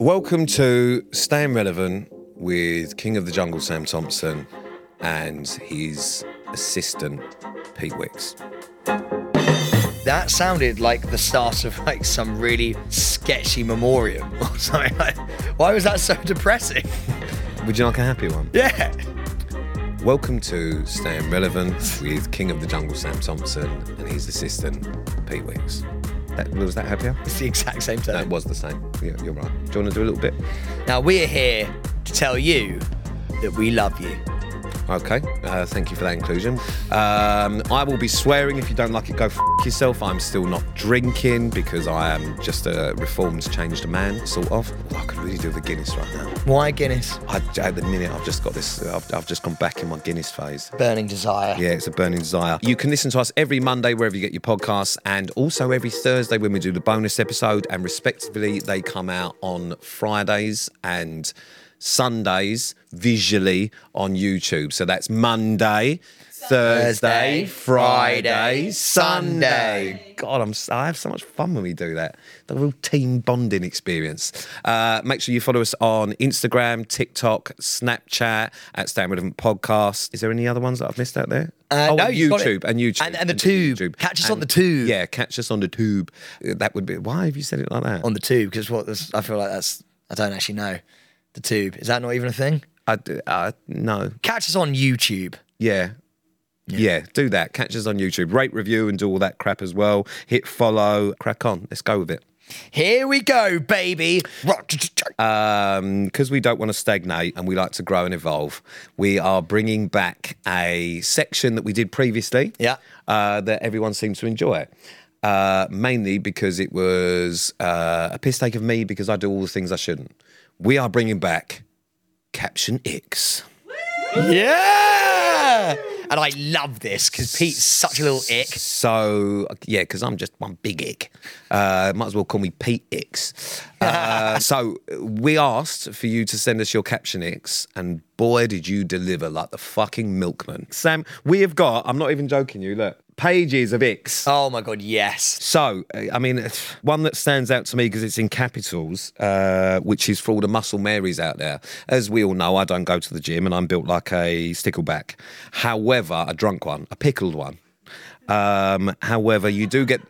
Welcome to Staying Relevant with King of the Jungle Sam Thompson and his assistant Pete Wicks. That sounded like the start of like some really sketchy memoriam or something. Like, why was that so depressing? Would you like a happy one? Yeah. Welcome to Staying Relevant with King of the Jungle Sam Thompson and his assistant Pete Wicks. That, was that happier? It's the exact same That tone. was the same. Yeah, you're right. Do you want to do a little bit? Now we're here to tell you that we love you. Okay, uh, thank you for that inclusion. Um, I will be swearing if you don't like it, go f yourself. I'm still not drinking because I am just a reformed, changed man, sort of. Oh, I could really do the Guinness right now. Why Guinness? I, at the minute, I've just got this. I've, I've just gone back in my Guinness phase. Burning desire. Yeah, it's a burning desire. You can listen to us every Monday wherever you get your podcasts, and also every Thursday when we do the bonus episode. And respectively, they come out on Fridays and Sundays visually on YouTube. So that's Monday. Thursday, Thursday, Friday, Friday, Sunday. Sunday. God, I'm I have so much fun when we do that. The real team bonding experience. Uh, make sure you follow us on Instagram, TikTok, Snapchat at Staying Relevant Podcast. Is there any other ones that I've missed out there? Uh, oh, no, and YouTube and YouTube And- and the tube. Catch us on the tube. Yeah, catch us on the tube. Uh, That would be. Why have you said it like that? On the tube, because what this, I feel like that's I don't actually know. The tube. Is that not even a thing? I, uh, no. Catch us on YouTube. Yeah. yeah. do that. Catch us on YouTube. Rate, review, and do all that crap as well. Hit follow. Crack on. Let's go with it. Here we go, baby. Um, because we don't want to stagnate and we like to grow and evolve, we are bringing back a section that we did previously. Yeah. Uh, that everyone seems to enjoy. Uh, mainly because it was uh, a piss take of me because I do all the things I shouldn't. We are bringing back Caption Icks. Yeah. And I love this because Pete's such a little ick. So yeah, because I'm just one big ick. Uh, might as well call me Pete Icks. Uh, so we asked for you to send us your caption icks, and boy, did you deliver like the fucking milkman. Sam, we have got. I'm not even joking. You look pages of icks. Oh my god, yes. So, I mean, one that stands out to me because it's in capitals, uh, which is for all the muscle Marys out there. As we all know, I don't go to the gym and I'm built like a stickleback. However, a drunk one, a pickled one. Um, however, you do get.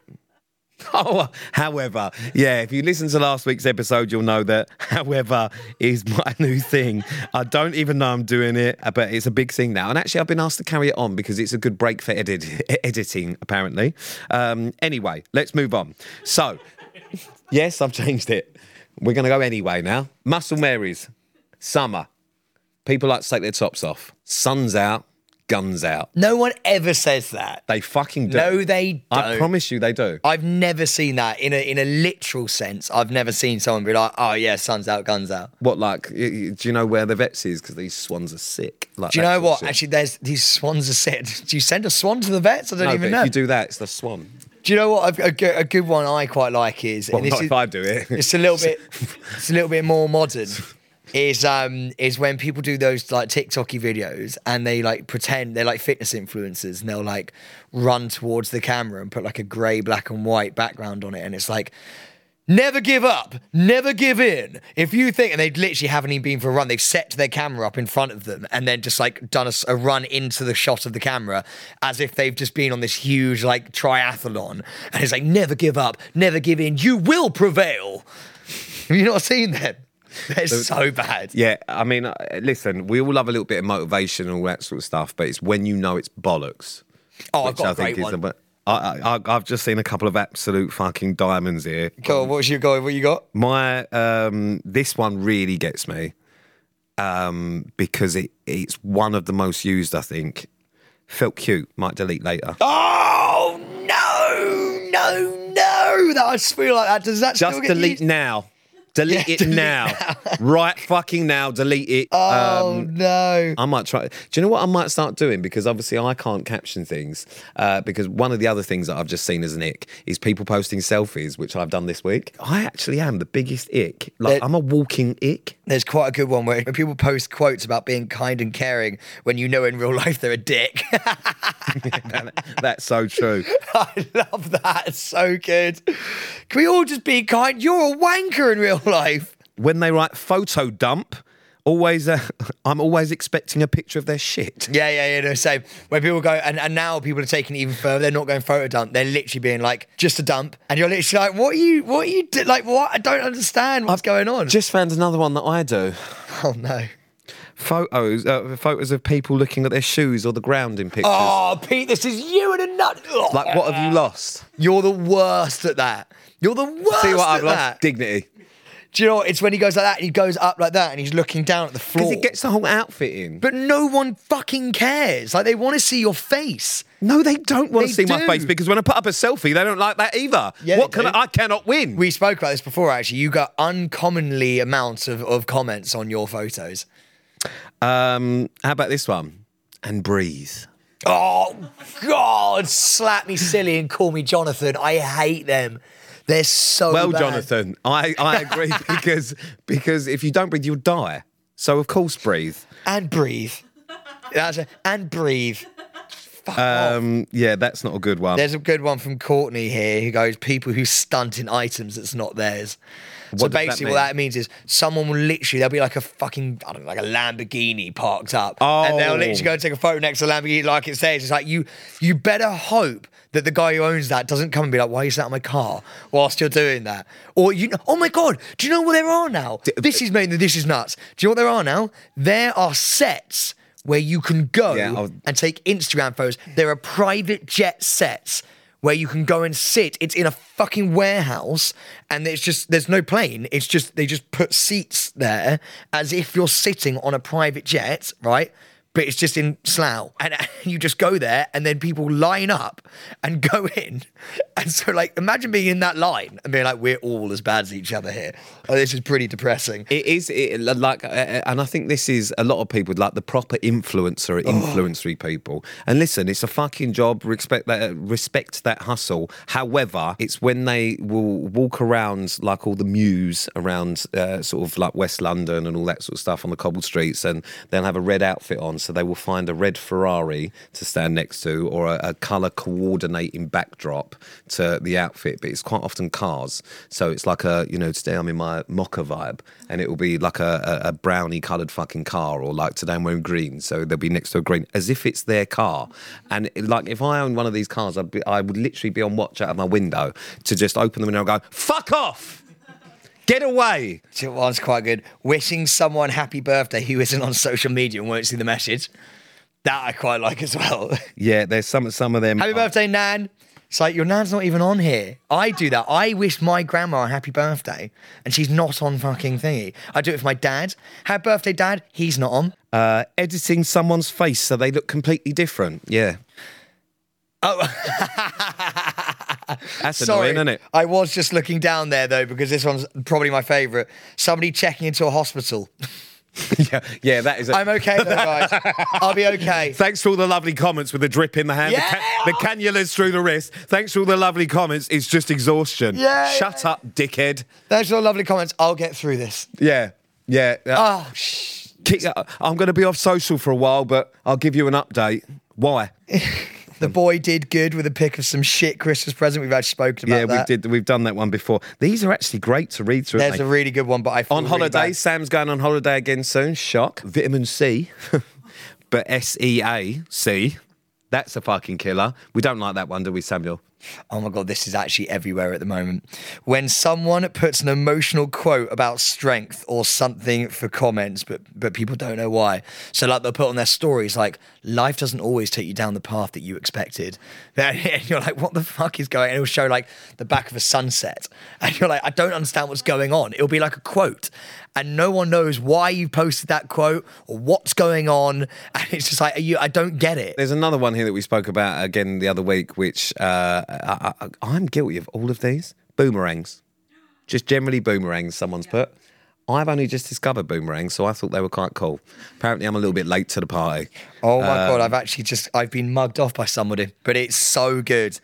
Oh, however, yeah, if you listen to last week's episode, you'll know that, however, is my new thing. I don't even know I'm doing it, uh, but it's a big thing now. And actually, I've been asked to carry it on because it's a good break for edit- editing, apparently. Um, anyway, let's move on. So, yes, I've changed it. We're going to go anyway now. Muscle Marys, summer. People like to take their tops off. Sun's out, guns out. No one ever says that. They fucking do. No, they don't. I promise you, they do. I've never seen that in a in a literal sense. I've never seen someone be like, "Oh yeah, sun's out, guns out." What like? Do you know where the vets is? Because these swans are sick. Like Do you know what? shit. Actually, there's these swans are sick. Do you send a swan to the vets? I don't no, even know. if you do that, it's the swan. Do you know what? A, a, good- a good one I quite like is. Well, and this not is- if I do it. it's a little bit it's a little bit more modern is um is when people do those like TikToky videos and they like pretend they're like fitness influencers and they'll like run towards the camera and put like a grey black and white background on it and it's like Never give up, never give in. If you think, and they literally haven't even been for a run, they've set their camera up in front of them and then just like done a run into the shot of the camera as if they've just been on this huge like triathlon. And it's like, never give up, never give in, you will prevail. Have you not seen them? They're so bad. Yeah, I mean, uh, listen, we all love a little bit of motivation and all that sort of stuff, but it's when you know it's bollocks. Oh, I've got I a great think is one. the. I, I, I've just seen a couple of absolute fucking diamonds here. Go on, what's your go? What you got? My um, this one really gets me um, because it it's one of the most used. I think felt cute. Might delete later. Oh no, no, no! That I feel like that. Does that Just delete now. Delete Yeah, it delete now. right fucking now. Delete it. Oh Um, no! I might try. Do you know what I might start doing? Because obviously I can't caption things. Uh, because one of the other things that I've just seen as an ick is people posting selfies, which I've done this week. I actually am the biggest ick. Like I'm a walking ick. There's quite a good one where people post quotes about being kind and caring when you know in real life they're a dick. That's so true. I love that. It's so good. Can we all just be kind? You're a wanker in real life. when they write photo dump, always uh, I'm always expecting a picture of their shit. Yeah, yeah, yeah. No, same. Where people go, and, and now people are taking it even further. They're not going photo dump. They're literally being like, just a dump, and you're literally like, what are you, what are you, do- like, what? I don't understand what's going on. Just found another one that I do. oh no. Photos, uh, photos of people looking at their shoes or the ground in pictures. Oh, Pete, this is you in a nut. Ugh. Like, what have you lost? You're the worst at that. You're the worst See what at I've lost? that. Dignity. Do you know what? It's when he goes like that and he goes up like that and he's looking down at the floor. Because it gets the whole outfit in. but no one fucking cares. Like they want to see your face. No, they don't want to see my face because when I put up a selfie, they don't like that either. Yeah, what can do. I, I cannot win. We spoke about this before actually. You got uncommonly amounts of, of comments on your photos. um, how about this one? And breathe. Oh God, slap me silly and call me Jonathan. I hate them. They're so Well, bad. Jonathan, I, I agree because because if you don't breathe, you'll die. So of course, breathe. And breathe. That's a, and breathe. Fuck off. Um, yeah, that's not a good one. There's a good one from Courtney here who goes, people who stunt in items that's not theirs. So What that basically, what that means is someone will literally, there'll be like a fucking, I don't know, like a Lamborghini parked up. Oh. And they'll oh. literally go and take a photo next to the Lamborghini like it's theirs. It's like, you you better hope that the guy who owns that doesn't come and be like, why are you sat in my car whilst you're doing that? Or, you, oh my God, do you know what there are now? This is made, this is nuts. Do you know what there are now? There are sets where you can go Yeah, and take Instagram photos. There are private jet sets where you can go and sit. It's in a fucking warehouse and it's just there's no plane. It's just they just put seats there as if you're sitting on a private jet, right? But it's just in Slough. And you just go there and then people line up and go in. And so like imagine being in that line and being like, we're all as bad as each other here. Oh, this is pretty depressing. It is it, like, uh, and I think this is a lot of people like the proper influencer, influencery people. And listen, it's a fucking job. Respect that, respect that hustle. However, it's when they will walk around like all the mews around, uh, sort of like West London and all that sort of stuff on the cobbled streets, and they'll have a red outfit on, so they will find a red Ferrari to stand next to, or a, a color coordinating backdrop to the outfit. But it's quite often cars, so it's like a you know today I'm in my mocha vibe, and it will be like a, a, a brownie coloured fucking car, or like today I'm wearing green, so they'll be next to a green, as if it's their car. And like if I owned one of these cars, I'd be, I would literally be on watch out of my window to just open the window and go, "Fuck off, get away." It was quite good. Wishing someone happy birthday who isn't on social media and won't see the message. That I quite like as well. Yeah, there's some some of them. happy birthday, Nan. It's like your nan's not even on here. I do that. I wish my grandma a happy birthday, and she's not on fucking thingy. I do it for my dad. Happy birthday, dad. He's not on. Uh, editing someone's face so they look completely different. Yeah. Oh, That's sorry. annoying, isn't it? I was just looking down there though because this one's probably my favourite. Somebody checking into a hospital. yeah, yeah, that is. A- I'm okay though, guys. I'll be okay. Thanks for all the lovely comments with the drip in the hand, the, ca- the cannulas through the wrist. Thanks for all the lovely comments. It's just exhaustion. Yeah, Shut up, dickhead. Thanks for all the lovely comments. I'll get through this. Yeah, yeah. uh, Oh, shh. I'm going to be off social for a while, but I'll give you an update. Why? The boy did good with a pick of some shit Christmas present. We've actually spoken about yeah, that. we did. We've done that one before. These are actually great to read through. There's a really good one, but I on really holiday. bad. Sam's going on holiday again soon. Shock. Vitamin C, but S E A C. That's a fucking killer. We don't like that one, do we, Samuel? Oh my god, this is actually everywhere at the moment. When someone puts an emotional quote about strength or something for comments, but but people don't know why. So like they'll put on their stories like life doesn't always take you down the path that you expected. And you're like, what the fuck is going? And it'll show like the back of a sunset, and you're like, I don't understand what's going on. It'll be like a quote, and no one knows why you posted that quote or what's going on, and it's just like, are you, I don't get it. There's another one here that we spoke about again the other week, which uh, I, I, I'm guilty of all of these boomerangs. Just generally boomerangs, someone's put. I've only just discovered boomerangs, so I thought they were quite cool. Apparently, I'm a little bit late to the party. Oh my god, Um, I've actually just I've been mugged off by somebody, but it's so good.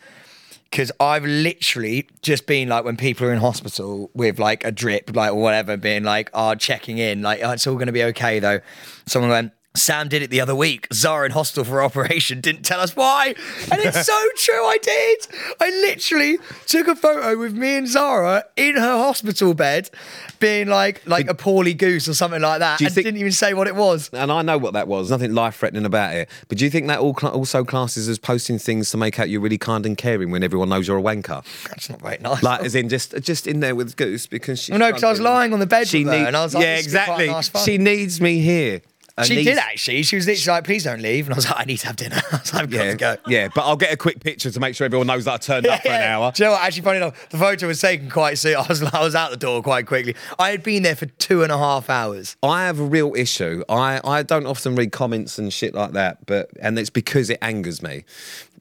Cause I've literally just been like when people are in hospital with like a drip, like or whatever, being like, oh, checking in, like, oh, it's all gonna be okay though. Someone went, Sam did it the other week. Zara in hospital for operation didn't tell us why. And it's so true, I did. I literally took a photo with me and Zara in her hospital bed, being like like a poorly goose or something like that, and think- didn't even say what it was. And I know what that was. Nothing life threatening about it. But do you think that all cl- also classes as posting things to make out you're really kind and caring when everyone knows you're a wanker? That's not very nice. Like, as in just just in there with Goose because she. Well, no, 'cause I was lying on the bed with her and I was like, yeah, this is quite exactly. nice she needs me here. And she these- did actually. She was literally like, "Please don't leave," and I was like, "I need to have dinner." I was like, "I've got Yeah, to go." yeah, but I'll get a quick picture to make sure everyone knows that I turned up for an hour. Do you know what? Actually, funny enough, the photo was taken quite soon. I was, I was out the door quite quickly. I had been there for two and a half hours. I have a real issue. I, I don't often read comments and shit like that, but and it's because it angers me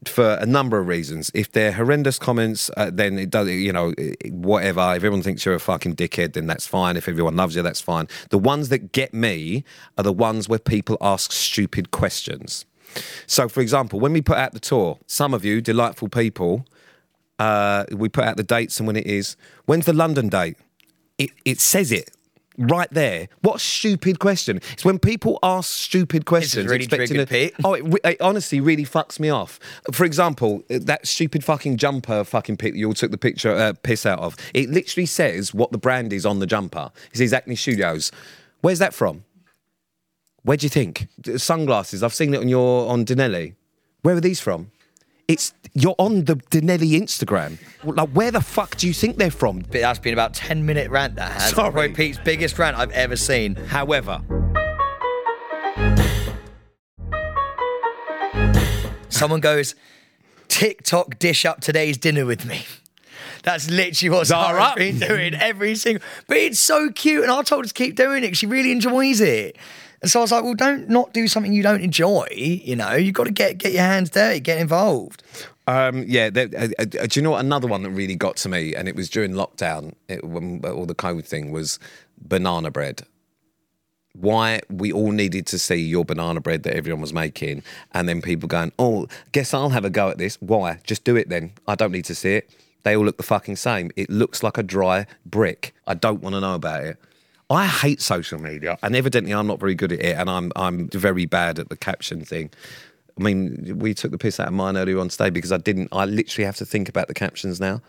for a number of reasons. If they're horrendous comments, uh, then it does. You know, whatever. If everyone thinks you're a fucking dickhead, then that's fine. If everyone loves you, that's fine. The ones that get me are the ones where people ask stupid questions. So, for example, when we put out the tour, some of you delightful people uh, we put out the dates and when it is. When's the London date? It, it says it right there. What a stupid question. It's when people ask stupid questions. really expecting a- Pete. Oh, it, it honestly really fucks me off. For example, that stupid fucking jumper fucking pic that you all took the picture uh, piss out of. It literally says what the brand is on the jumper. It says Acne Studios. Where's that from? Where do you think? Sunglasses. I've seen it on your on Denelli. Where are these from? It's you're on the Denelli Instagram. Like, where the fuck do you think they're from? But that's been about ten minute rant. That has Sorry. probably Pete's biggest rant I've ever seen. However, Someone goes, TikTok dish up today's dinner with me. That's literally what Zara. Zara's been doing every single. But it's so cute, and I told her to keep doing it. She really enjoys it, and so I was like, "Well, don't not do something you don't enjoy. You know, you've got to get get your hands dirty, get involved." Um, yeah, there, uh, uh, do you know what? Another one that really got to me, and it was during lockdown, it, when all the COVID thing was banana bread. Why we all needed to see your banana bread that everyone was making, and then people going, "Oh, guess I'll have a go at this." Why? Just do it then. I don't need to see it. They all look the fucking same. It looks like a dry brick. I don't want to know about it. I hate social media, and evidently I'm not very good at it, and I'm I'm very bad at the caption thing. I mean, we took the piss out of mine earlier on today because I didn't. I literally have to think about the captions now.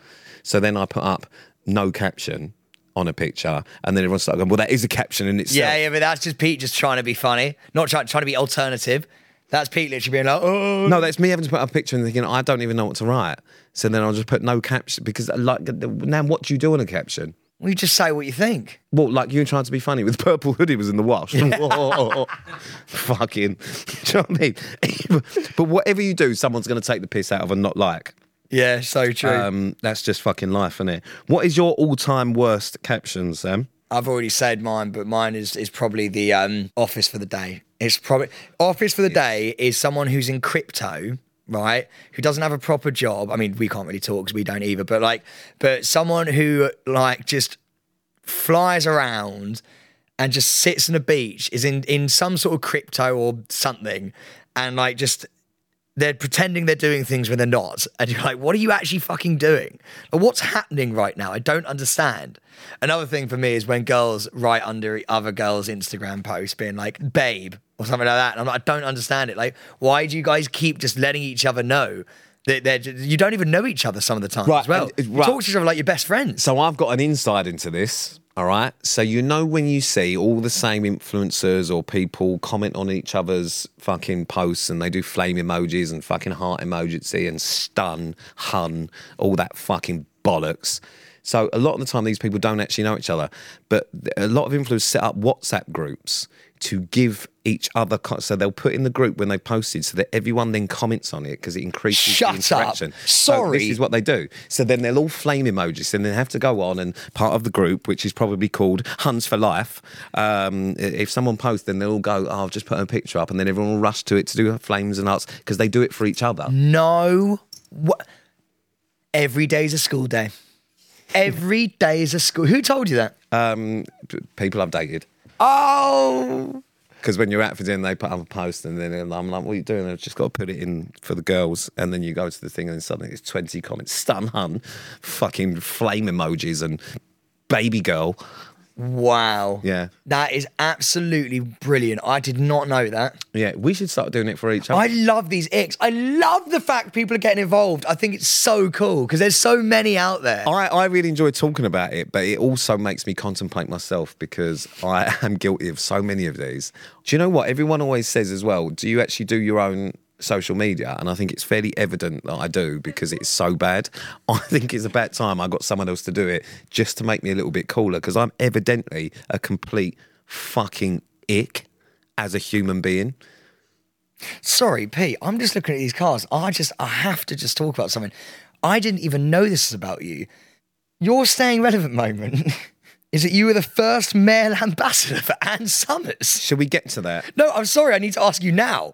So then I put up no caption on a picture, and then everyone started going, "Well, that is a caption in itself." Yeah, yeah, but that's just Pete just trying to be funny, not trying trying to be alternative. That's Pete literally being like, "Oh, No, that's me having to put up a picture and thinking I don't even know what to write. So then I'll just put no caption because, like, now what do you do on a caption? Well, you just say what you think." Well, like you trying to be funny with purple hoodie was in the wash. Fucking, do you know what I mean? but whatever you do, someone's going to take the piss out of and not like. Yeah, so true. Um, that's just fucking life, isn't it? What is your all-time worst caption, Sam? I've already said mine, but mine is is probably the um, office for the day. It's probably office for the day is someone who's in crypto, right? Who doesn't have a proper job. I mean, we can't really talk because we don't either. But like, but someone who like just flies around and just sits on a beach is in in some sort of crypto or something, and like just they're pretending they're doing things when they're not. And you're like, what are you actually fucking doing? What's happening right now? I don't understand. Another thing for me is when girls write under other girls' Instagram posts being like, babe, or something like that. And I'm like, I don't understand it. Like, why do you guys keep just letting each other know that they're, you don't even know each other some of the time Right, as well? and- uh, You right. talk to each other like your best friends. So I've got an insight into this. All right. So you know when you see all the same influencers or people comment on each other's fucking posts and they do flame emojis and fucking heart emoji and stun, hun, all that fucking bollocks. So a lot of the time these people don't actually know each other, but a lot of influencers set up WhatsApp groups to give each other. Co- so they'll put in the group when they posted, so that everyone then comments on it because it increases Shut the up. interaction. So Sorry. this is what they do. So then they'll all flame emojis, and they have to go on and part of the group, which is probably called Huns for Life. Um, if someone posts, then they'll all go, "Oh, I've just put a picture up," and then everyone will rush to it to do flames and hearts because they do it for each other. No. What? Every day is a school day. Every day is a school. Who told you that? Um, people I've dated. Oh. Because when you're out for dinner, they put up a post, and then I'm like, "What are you doing?" I've just got to put it in for the girls, and then you go to the thing, and suddenly it's 20 comments, stun hun, fucking flame emojis, and baby girl. Wow. Yeah. That is absolutely brilliant. I did not know that. Yeah, we should start doing it for each other. I love these icks. I love the fact people are getting involved. I think it's so cool because there's so many out there. I, I really enjoy talking about it, but it also makes me contemplate myself because I am guilty of so many of these. Do you know what? Everyone always says as well, do you actually do your own social media? And I think it's fairly evident that I do because it's so bad. I think it's about time I got someone else to do it just to make me a little bit cooler because I'm evidently a complete fucking ick as a human being. Sorry, Pete. I'm just looking at these cars. I just, I have to just talk about something. I didn't even know this is about you. Your staying relevant moment is that you were the first male ambassador for Ann Summers. Should we get to that? No, I'm sorry. I need to ask you now.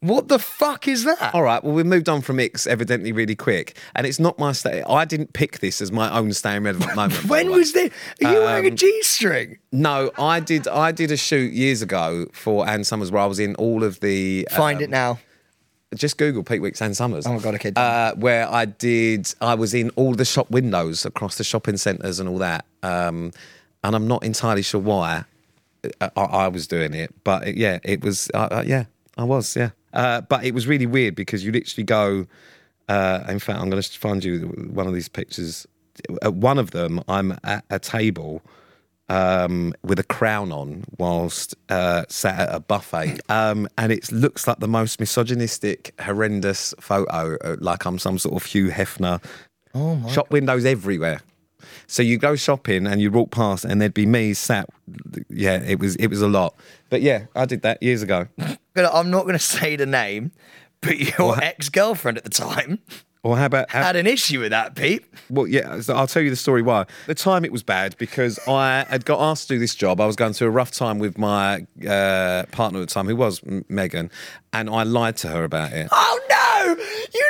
What the fuck is that? All right. Well, we moved on from Icks evidently really quick, and it's not my stay. I didn't pick this as my own staying relevant moment. when was this? Are you wearing Um, a G string? No, I did. I did a shoot years ago for Ann Summers where I was in all of the. Find um, it now. Just Google Pete Wicks Ann Summers. Oh my God, okay. Uh, where I did. I was in all the shop windows across the shopping centres and all that. Um, and I'm not entirely sure why I, I was doing it, but yeah, it was. Uh, uh, yeah, I was. Yeah, uh, but it was really weird because you literally go. Uh, in fact, I'm going to find you one of these pictures. At one of them, I'm at a table um, with a crown on whilst uh, sat at a buffet. Um, and it looks like the most misogynistic, horrendous photo, uh, like I'm some sort of Hugh Hefner. Oh my Shop windows everywhere. So you go shopping and you walk past, and there'd be me sat. Yeah, it was it was a lot. But yeah, I did that years ago. Gonna- I'm not going to say the name, but your ex girlfriend at the time Or how about how, had an issue with that, Pete. Well, yeah, I'll tell you the story why. The time it was bad because I had got asked to do this job. I was going through a rough time with my uh, partner at the time, who was M- Megan, and I lied to her about it. Oh no! You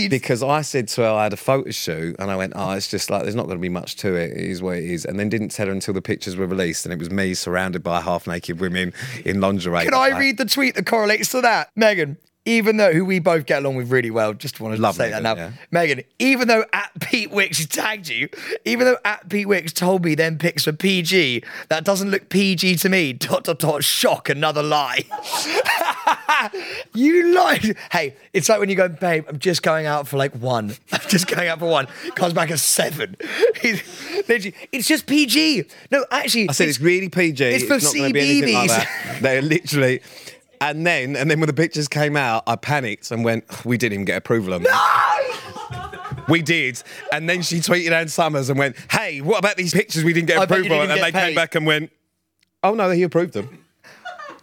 lied! Because I said to her I had a photo shoot, and I went, "Oh, it's just like there's not going to be much to it. It is what it is." And then didn't tell her until the pictures were released, and it was me surrounded by half-naked women in lingerie. Can I Like, read the tweet that correlates to that? Megan, even though who we both get along with really well, just want to Love say that Megan, now. yeah. Megan, even though at Pete Wicks tagged you, even though at Pete Wicks told me them pics were PG, that doesn't look PG to me. Dot dot dot shock, another lie. you lied. Hey, it's like when you go, babe, I'm just going out for like one. I'm just going out for one. Comes back at seven. Literally, it's just PG. No, actually, I said it's really PG. it's for not going to be like that. They're literally. And then, and then when the pictures came out, I panicked and went, "We didn't even get approval on that." We did, and then she tweeted Ann Summers and went, "Hey, what about these pictures we didn't get I approval on?" And they came back and went, "Oh no, he approved them."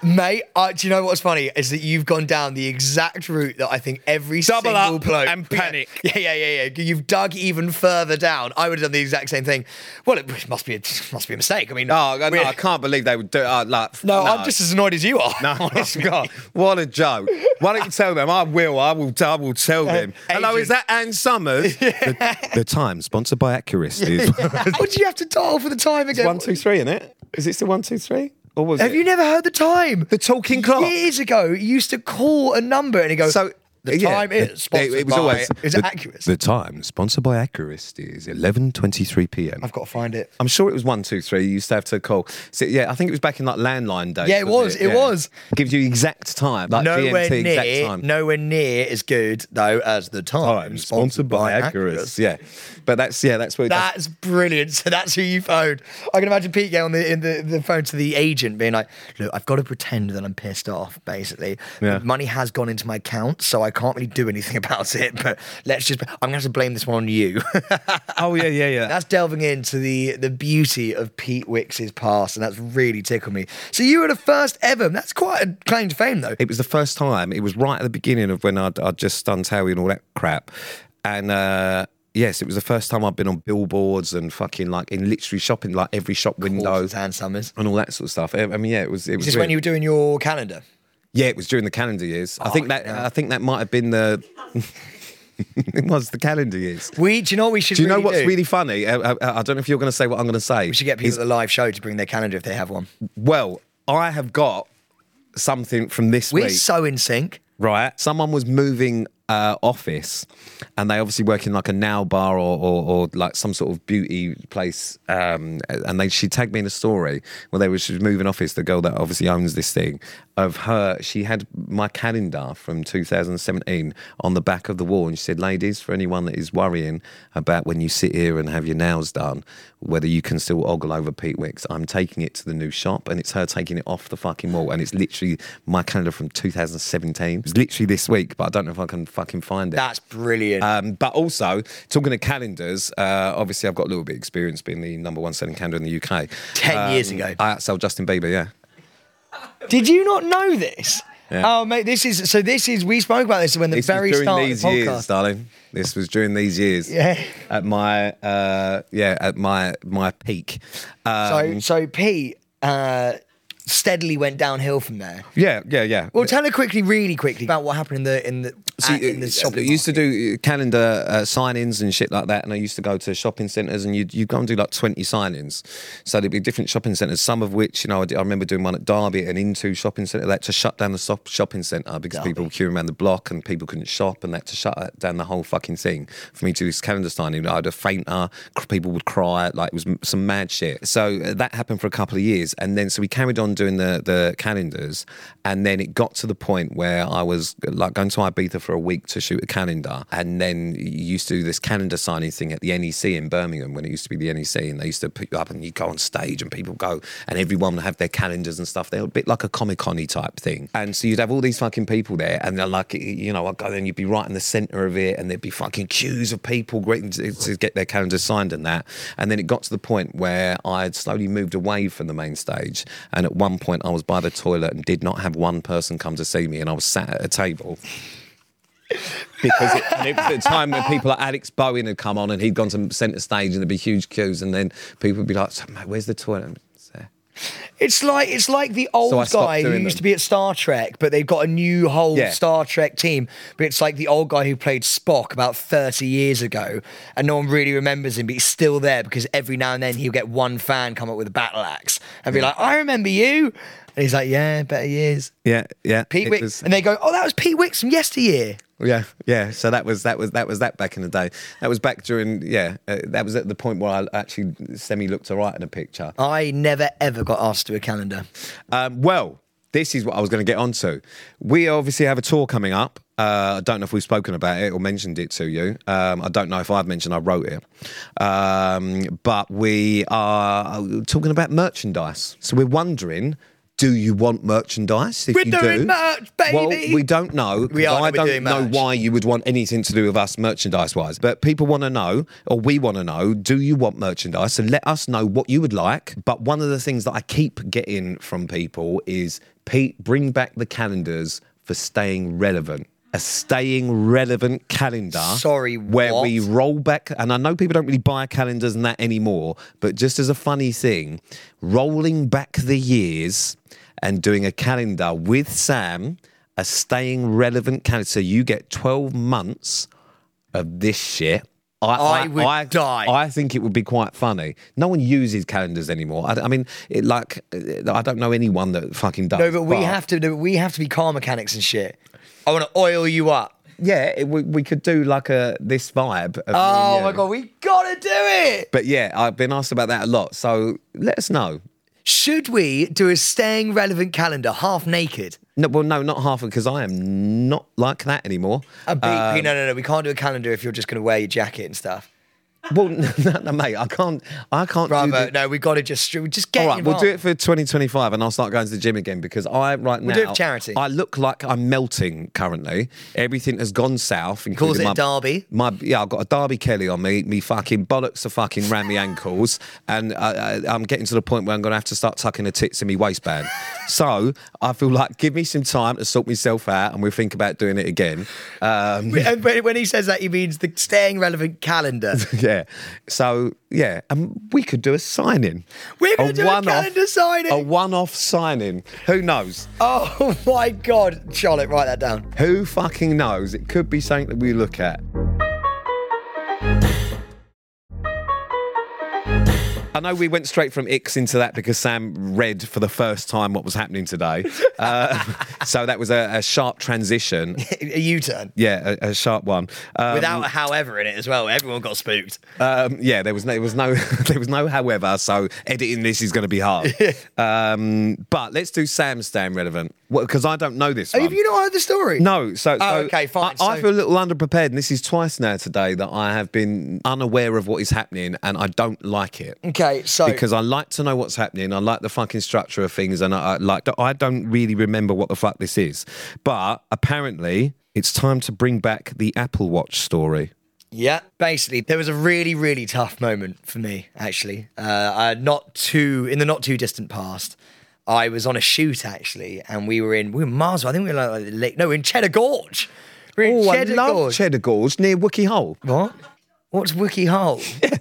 Mate, uh, do you know what's funny? Is that you've gone down the exact route that I think every Double single up bloke and panic. Yeah, yeah, yeah, yeah. You've dug even further down. I would have done the exact same thing. Well, it must be a, must be a mistake. I mean, Oh no, I can't believe they would do it. Uh, like, no, I'm just as annoyed as you are. No, honest God, what a joke! Why don't you tell them? I will. I will. I will tell them. Hello, is that Ann Summers? the, the time sponsored by Accuracy. what do you have to dial for the time again? one, two, three, in it? Is it still one, two, three? Or was Have it? you never heard the time? The talking clock. Years ago, you used to call a number and it goes, So the yeah, time is sponsored it, it was by, always is the, it accurate? The time sponsored by Accuracy is eleven twenty three p.m. I've got to find it. I'm sure it was one, two, three. You used to have to call. So, yeah, I think it was back in like landline days. Yeah, it was, it was. Gives you exact time, like Nowhere GMT exact near, time. nowhere near as good though as the time, time sponsored by Accuracy. Yeah, but that's yeah, that's it does. That's brilliant. So that's who you phoned. I can imagine Pete getting on the in the, the phone to the agent, being like, "Look, I've got to pretend that I'm pissed off. Basically, Yeah. Money has gone into my account, so I can't really do anything about it. But let's just, I'm have to blame this one on you." Oh yeah, yeah, yeah. that's delving into the the beauty of Pete Wicks's past, and that's really tickled me. So you were the first ever. That's quite a claim to fame, though. It was the first time. It was right at the beginning of when I'd, I'd just done Terry and all that crap. And uh, yes, it was the first time I'd been on billboards and fucking like in literally shopping, like every shop window Ann Summers. and all that sort of stuff. I mean, yeah, it was. It was Is this when you were doing your calendar? Yeah, it was during the calendar years. I think that yeah. I think that might have been the. it was the calendar years. We, do you know what we should? Do you know really what's do? really funny? I, I, I don't know if you're going to say what I'm going to say. We should get people at the live show to bring their calendar if they have one. Well, I have got something from this We're week. so in sync. right? Someone was moving uh, office, and they obviously work in like a nail bar or, or, or like some sort of beauty place. Um, and they she tagged me in a story where they were she was moving office. The girl that obviously owns this thing of her, she had my calendar from 2017 on the back of the wall, and she said, "Ladies, for anyone that is worrying about when you sit here and have your nails done, whether you can still ogle over Pete Wicks, I'm taking it to the new shop, and it's her taking it off the fucking wall, and it's literally my calendar from 2017. It's literally this week, but I don't know if I can fucking find it. That's brilliant. Um, but also, talking of calendars, uh, obviously I've got a little bit of experience being the number one selling calendar in the UK. 10 years Um, ago. I outsold Justin Bieber, yeah. Did you not know this? Yeah. Oh, mate, this is so. This is we spoke about this when the This very was during start these of the years, podcast. darling. This was during these years. Yeah. At my, uh, yeah, at my my peak. Um, So, so Pete uh, steadily went downhill from there. yeah, yeah, yeah. Well, tell her quickly, really quickly, about what happened in the in the See, at- in the uh, shopping. I used to do calendar uh, sign-ins and shit like that, and I used to go to shopping centres, and you'd, you'd go and do like 20 sign-ins. So there'd be different shopping centres, some of which, you know, I, did- I remember doing one at Derby and into shopping centre. Had to shut down the shop, shopping centre because people were queuing around the block and people couldn't shop, and had to shut down the whole fucking thing for me to do this calendar signing. I had a fainter, cr- people would cry, like it was m- some mad shit. So uh, that happened for a couple of years, and then so we carried on doing the the calendars, and then it got to the point where I was like going to Ibiza for a week to shoot a calendar, and then you used to do this calendar signing thing at the NEC in Birmingham when it used to be the NEC, and they used to put you up and you go on stage and people go and everyone would have their calendars and stuff. They're a bit like a Comic Con type thing, and so you'd have all these fucking people there, and they're like, you know, I'd go and you'd be right in the centre of it, and there'd be fucking queues of people waiting to, to get their calendars signed and that, and then it got to the point where I had slowly moved away from the main stage, and at one point I was by the toilet and did not have one person come to see me, and I was sat at a table because it, it was a time when people like Alex Bowen had come on and he'd gone to the centre stage and there'd be huge queues and then people would be like, so, mate, where's the toilet? It's like it's like the old So guy who used them. to be at Star Trek, but they've got a new whole Yeah. Star Trek team. But it's like the old guy who played Spock about thirty years ago, and no one really remembers him, but he's still there because every now and then he'll get one fan come up with a battle axe and be like, "I remember you," and he's like, "Yeah, better years." Yeah, yeah. Pete it Wicks, was- and they go, "Oh, that was Pete Wicks from yesteryear." Yeah, yeah. So that was that was that was that back in the day. That was back during yeah. Uh, that was at the point where I actually semi looked alright in a picture. I never ever got asked to a calendar. Um, well, this is what I was going to get onto. We obviously have a tour coming up. Uh, I don't know if we've spoken about it or mentioned it to you. Um, I don't know if I've mentioned I wrote it. Um, but we are talking about merchandise. So we're wondering. Do you want merchandise? If We're you doing do, merch, Well, we don't know. We are, I don't know merch. why you would want anything to do with us merchandise wise. But people want to know, or we want to know, do you want merchandise? So let us know what you would like. But one of the things that I keep getting from people is Pete, bring back the calendars for staying relevant. A staying relevant calendar. Sorry, Where what? we roll back, and I know people don't really buy calendars and that anymore, but just as a funny thing, rolling back the years and doing a calendar with Sam, a staying relevant calendar. So you get 12 months of this shit. I would die. I think it would be quite funny. No one uses calendars anymore. I, I mean, it, like, I don't know anyone that fucking does. No, but we have to. no, We have to be car mechanics and shit. I want to oil you up. Yeah, it, we, we could do like a this vibe. Of Oh my god, we gotta do it. But yeah, I've been asked about that a lot. So let us know. Should we do a staying relevant calendar half naked? No, well, no, not half because I am not like that anymore. A beat, um, no, no, no. We can't do a calendar if you're just gonna wear your jacket and stuff. Well, no, no, mate, I can't. I can't. Brother, the- no, we gotta just just get. All right, we'll do it for 2025, and I'll start going to the gym again because I right now do it for charity. I look like I'm melting currently. Everything has gone south. Calls it my, a derby. My yeah, I've got a Derby Kelly on me. Me fucking bollocks are fucking round me ankles, and I, I, I'm getting to the point where I'm going to have to start tucking the tits in my waistband. so I feel like give me some time to sort myself out, and we'll think about doing it again. Um, when he says that, he means the staying relevant calendar. yeah. So yeah, and we could do a signing. We're gonna do a one-off- calendar signing. A one-off signing. Who knows? Oh my god, Charlotte, write that down. Who fucking knows? It could be something that we look at. I know we went straight from Icks into that because Sam read for the first time what was happening today. Uh, so that was a, a sharp transition. a U-turn. Yeah, a, a sharp one. Um, Without a however in it as well. Everyone got spooked. um, yeah, there was no, there was no, there was no. However, so editing this is going to be hard. um, but let's do Sam's damn relevant because I don't know this. Have one. you not heard the story? No, so, Oh, so okay, fine. I, I feel a little underprepared, and this is twice now today that I have been unaware of what is happening, and I don't like it. Okay, so Because I like to know what's happening, I like the fucking structure of things, and I, I like. I don't really remember what the fuck this is, but apparently it's time to bring back the Apple Watch story. Yeah, basically, there was a really, really tough moment for me. Actually, uh, not too in the not too distant past. I was on a shoot actually, and we were in we were in Mars. I think we were like, like no, in Cheddar Gorge. We're in Oh, Cheddar I love Gorge. Cheddar Gorge near Wookey Hole. what? What's Wookey Hole?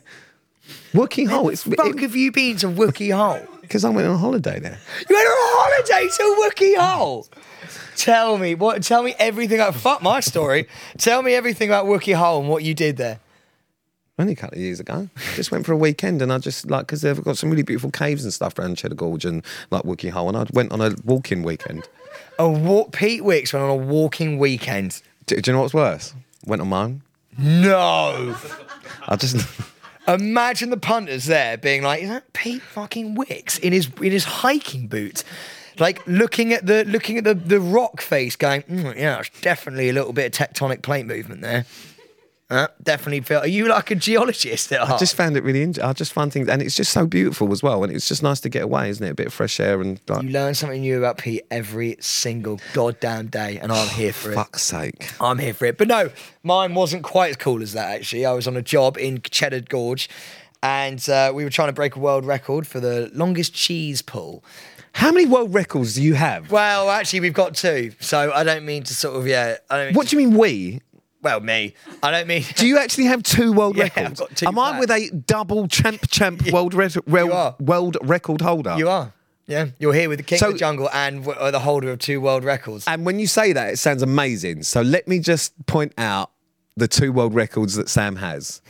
Wookey Hole. It's Fuck, have you been to Wookey Hole? because I went on holiday there. You went on a holiday to Wookey Hole. Tell me what? Tell me everything. About, fuck my story. tell me everything about Wookey Hole and what you did there. Only a couple of years ago. Just went for a weekend and I just like because they've got some really beautiful caves and stuff around Cheddar Gorge and like Wookey Hole and I went on a walking weekend. A walk. Pete Wicks went on a walking weekend. Do, do you know what's worse? Went on my own. No. I just Imagine the punters there being like, "Is that Pete fucking Wicks in his in his hiking boots?" Like looking at the looking at the, the rock face, going, mm, "Yeah, it's definitely a little bit of tectonic plate movement there." Uh, definitely feel. Are you like a geologist at heart? I just found it really. In- I just find things, and it's just so beautiful as well. And it's just nice to get away, isn't it? A bit of fresh air and like. You learn something new about Pete every single goddamn day, and I'm here for it. Fuck's sake! I'm here for it. But no, mine wasn't quite as cool as that, actually. I was on a job in Cheddar Gorge and uh, we were trying to break a world record for the longest cheese pull. How many world records do you have? Well, actually, we've got two. So I don't mean to sort of, yeah. I don't What do you mean we? Well, me. I don't mean. Do you actually have two world Yeah, I've records? got two Am I with a double champ champ world re- re- are. world record holder? You are. Yeah. You're here with the King So- of the Jungle and w- uh, the holder of two world records. And when you say that, it sounds amazing. So let me just point out the two world records that Sam has.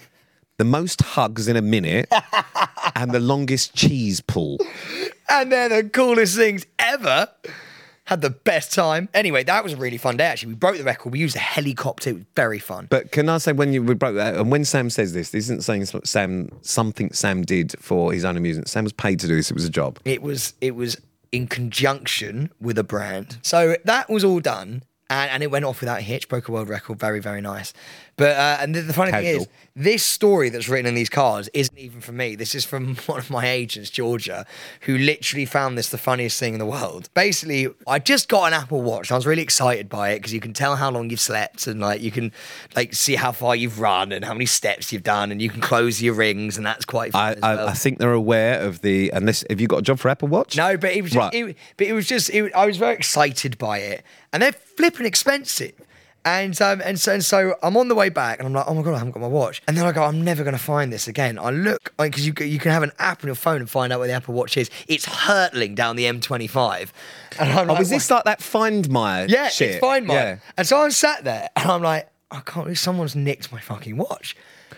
The most hugs in a minute and the longest cheese pull. and they're the coolest things ever. Had the best time. Anyway, that was a really fun day. Actually, we broke the record. We used a helicopter. It was very fun. But can I say when you we broke that and when Sam says this, this isn't saying Sam something Sam did for his own amusement. Sam was paid to do this. It was a job. It was it was in conjunction with a brand. So that was all done. And, and it went off without a hitch, broke a world record, very, very nice. But uh, and the, the funny thing is, this story that's written in these cards isn't even from me. This is from one of my agents, Georgia, who literally found this the funniest thing in the world. Basically, I just got an Apple Watch. I was really excited by it because you can tell how long you've slept and like you can like see how far you've run and how many steps you've done and you can close your rings and that's quite fun I, I, well. I think they're aware of the unless have you got a job for Apple Watch? No, but it was just, Right. it, but it was just it, I was very excited by it, and they're flipping expensive. And um and so and so I'm on the way back and I'm like oh my god I haven't got my watch and then I go I'm never gonna find this again I look because you you can have an app on your phone and find out where the Apple Watch is it's hurtling down the M25 and I'm Oh, like is this like that Find My yeah, shit? it's fine, mine. Yeah. And so I'm sat there and I'm like, I can't believe someone's nicked my fucking watch.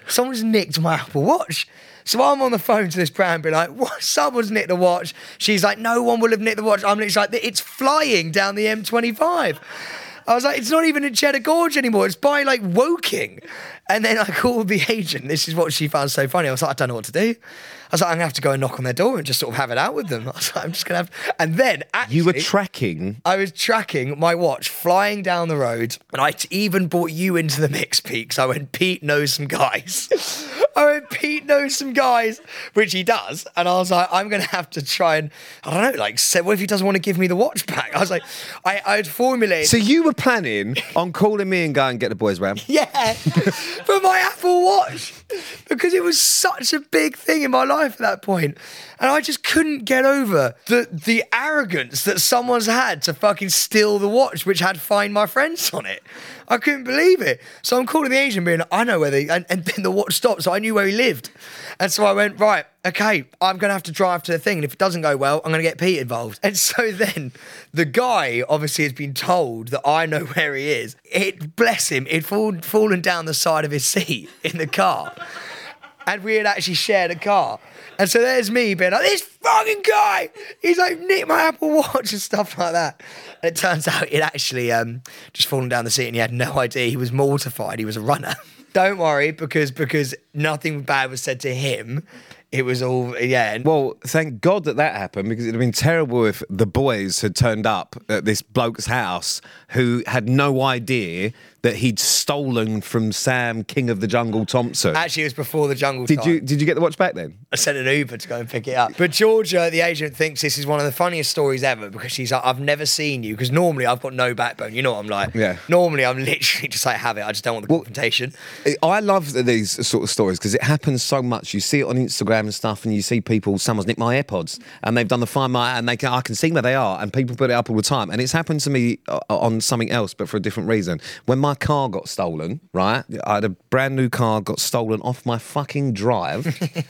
Someone's nicked my Apple Watch. So I'm on the phone to this brand, be like, what? Someone's nicked the watch. She's like, no one will have nicked the watch. I'm like, it's flying down the M25. I was like, it's not even in Cheddar Gorge anymore. It's by like Woking. And then I called the agent. This is what she found so funny. I was like, I don't know what to do. I was like, I'm gonna have to go and knock on their door and just sort of have it out with them. I was like, I'm just gonna have. And then actually, You were tracking. I was tracking my watch flying down the road, and I even brought you into the mix, Pete. 'cause I went, Pete knows some guys. I went, Pete knows some guys, which he does. And I was like, I'm going to have to try and, I don't know, like, say, what if he doesn't want to give me the watch back? I was like, I, I'd formulated. So you were planning on calling me and going get the boys round. Yeah, for my Apple Watch because it was such a big thing in my life at that point, and I just couldn't get over the the arrogance that someone's had to fucking steal the watch, which had "Find My Friends" on it. I couldn't believe it. So I'm calling the agent, being, I know where they, and, and then the watch stopped, so I knew where he lived, and so I went right. Okay, I'm gonna have to drive to the thing, and if it doesn't go well, I'm gonna get Pete involved. And so then the guy obviously has been told that I know where he is. It bless him, it fall, fallen down the side of his seat in the car. and we had actually shared a car. And so there's me being like, this fucking guy, he's like nicked my Apple Watch and stuff like that. And it turns out he'd actually um, just fallen down the seat and he had no idea. He was mortified. He was a runner. Don't worry, because because nothing bad was said to him. It was all yeah. Well, thank God that that happened because it'd have been terrible if the boys had turned up at this bloke's house who had no idea that he'd stolen from Sam King of the Jungle Thompson. Actually, it was before the jungle. did time. you did you get the watch back then? I sent an Uber to go and pick it up. But Georgia, the agent, thinks this is one of the funniest stories ever because she's like, I've never seen you. Because normally I've got no backbone. You know what I'm like? Yeah. Normally I'm literally just like, have it. I just don't want the confrontation. I love these sort of stories because it happens so much. You see it on Instagram and stuff, and you see people. Someone's nicked my AirPods, and they've done the find my, and they can, I can see where they are, and people put it up all the time. And it's happened to me uh, on something else, but for a different reason. When my car got stolen, right? I had a brand new car got stolen off my fucking drive.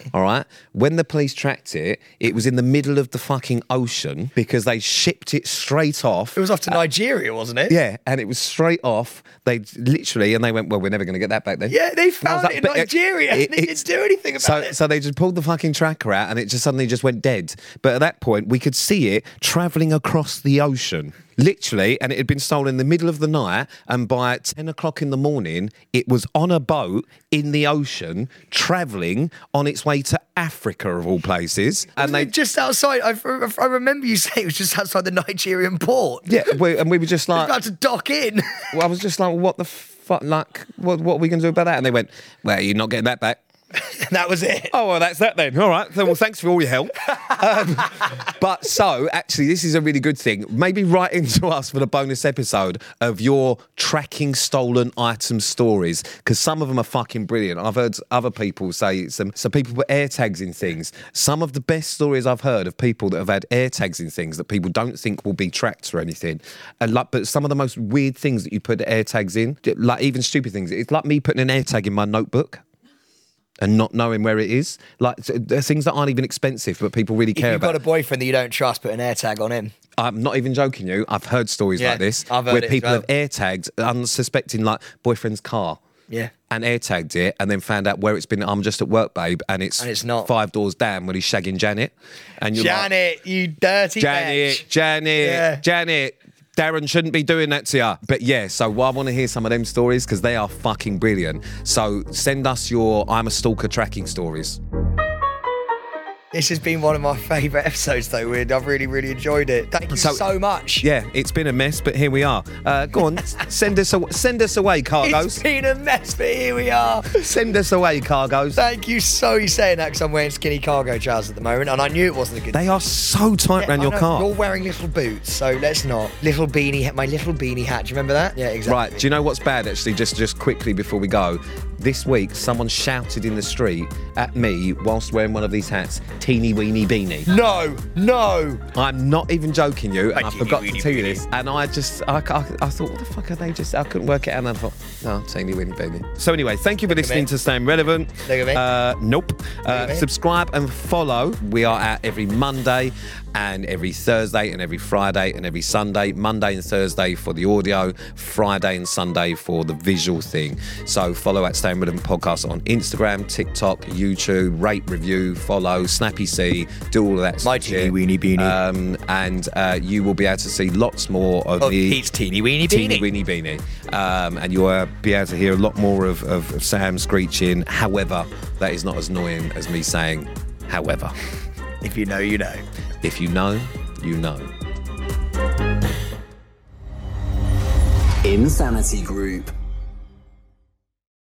all right. When the police tracked it, it was in the middle of the fucking ocean because they shipped it straight off. It was off to Nigeria, wasn't it? Yeah, and it was straight off. They literally, and they went, "Well, we're never going to get that back then." Yeah, they And I was found like, it in Nigeria. it- they didn't do anything about so, it. so they just pulled the fucking tracker out, and it just suddenly just went dead. But at that point, we could see it traveling across the ocean, literally, and it had been stolen in the middle of the night. And by ten o'clock in the morning, it was on a boat in the ocean, traveling on its way to Africa, of all places. And they just outside. I, I remember you saying it was just outside the Nigerian port. yeah, we, and we were just like, about to dock in. well, I was just like, what the fuck? Like, what, what are we going to do about that? And they went, well, you're not getting that back. And that was it. Oh, well, that's that then. All right. Well, thanks for all your help. Um, but so, actually, this is a really good thing. Maybe write into us for the bonus episode of your tracking stolen item stories because some of them are fucking brilliant. I've heard other people say some. Some people put air tags in things. Some of the best stories I've heard of people that have had air tags in things that people don't think will be tracked or anything. And like, but some of the most weird things that you put air tags in, like even stupid things. It's like me putting an air tag in my notebook and not knowing where it is. Like so there are things that aren't even expensive, but people really care If you've got a boyfriend that you don't trust, put an air tag on him. I'm not even joking you. I've heard stories Yeah, like this where people well. have air tagged unsuspecting like boyfriend's car. Yeah. And air tagged it and then found out where it's been. I'm just at work, babe, and it's, And it's not. five doors down when he's shagging Janet. And you're like, Janet, you dirty Janet, bitch. Janet, Yeah. Janet. Darren shouldn't be doing that to you. But yeah, so I want to hear some of them stories because they are fucking brilliant. So send us your I'm a stalker tracking stories. This has been one of my favourite episodes, though, Weird. I've really, really enjoyed it. Thank you So- so, much. Yeah, it's been a mess, but here we are. Uh, go on, send us aw- send us away, It's cargos. been a mess, but here we are. Send us away, cargos. Thank you so you saying that because I'm wearing skinny cargo trousers at the moment, and I knew it wasn't a good. They are so tight Yeah, around I your know, car. You're wearing little boots, so let's not. Little beanie, hat- my little beanie hat. Do you remember that? Yeah, exactly. Right, do you know what's bad actually? Just just quickly before we go. This week someone shouted in the street at me whilst wearing one of these hats, teeny weeny beanie. No, no. I'm not even joking you, and I forgot to tell you this. And I just, I, I, I thought, what the fuck are they just? I couldn't work it out. And I thought, no, teeny weeny baby. So anyway, thank you for listening to Staying Relevant. Look at me. Uh, nope. Uh, at me. subscribe and follow. We are at every Monday and every Thursday and every Friday and every Sunday. Monday and Thursday for the audio, Friday and Sunday for the visual thing. So follow at Staying Relevant Podcast on Instagram, TikTok, YouTube, rate, review, follow, Snappy C, do all of that. My shit. teeny weeny beanie. Um, and uh, you will be able to see lots more of Of the Pete's teeny weeny teeny weeny beanie. Um, and you'll uh, be able to hear a lot more of, of, of Sam screeching. However, that is not as annoying as me saying, however. If you know, you know. If you know, you know. Insanity Group.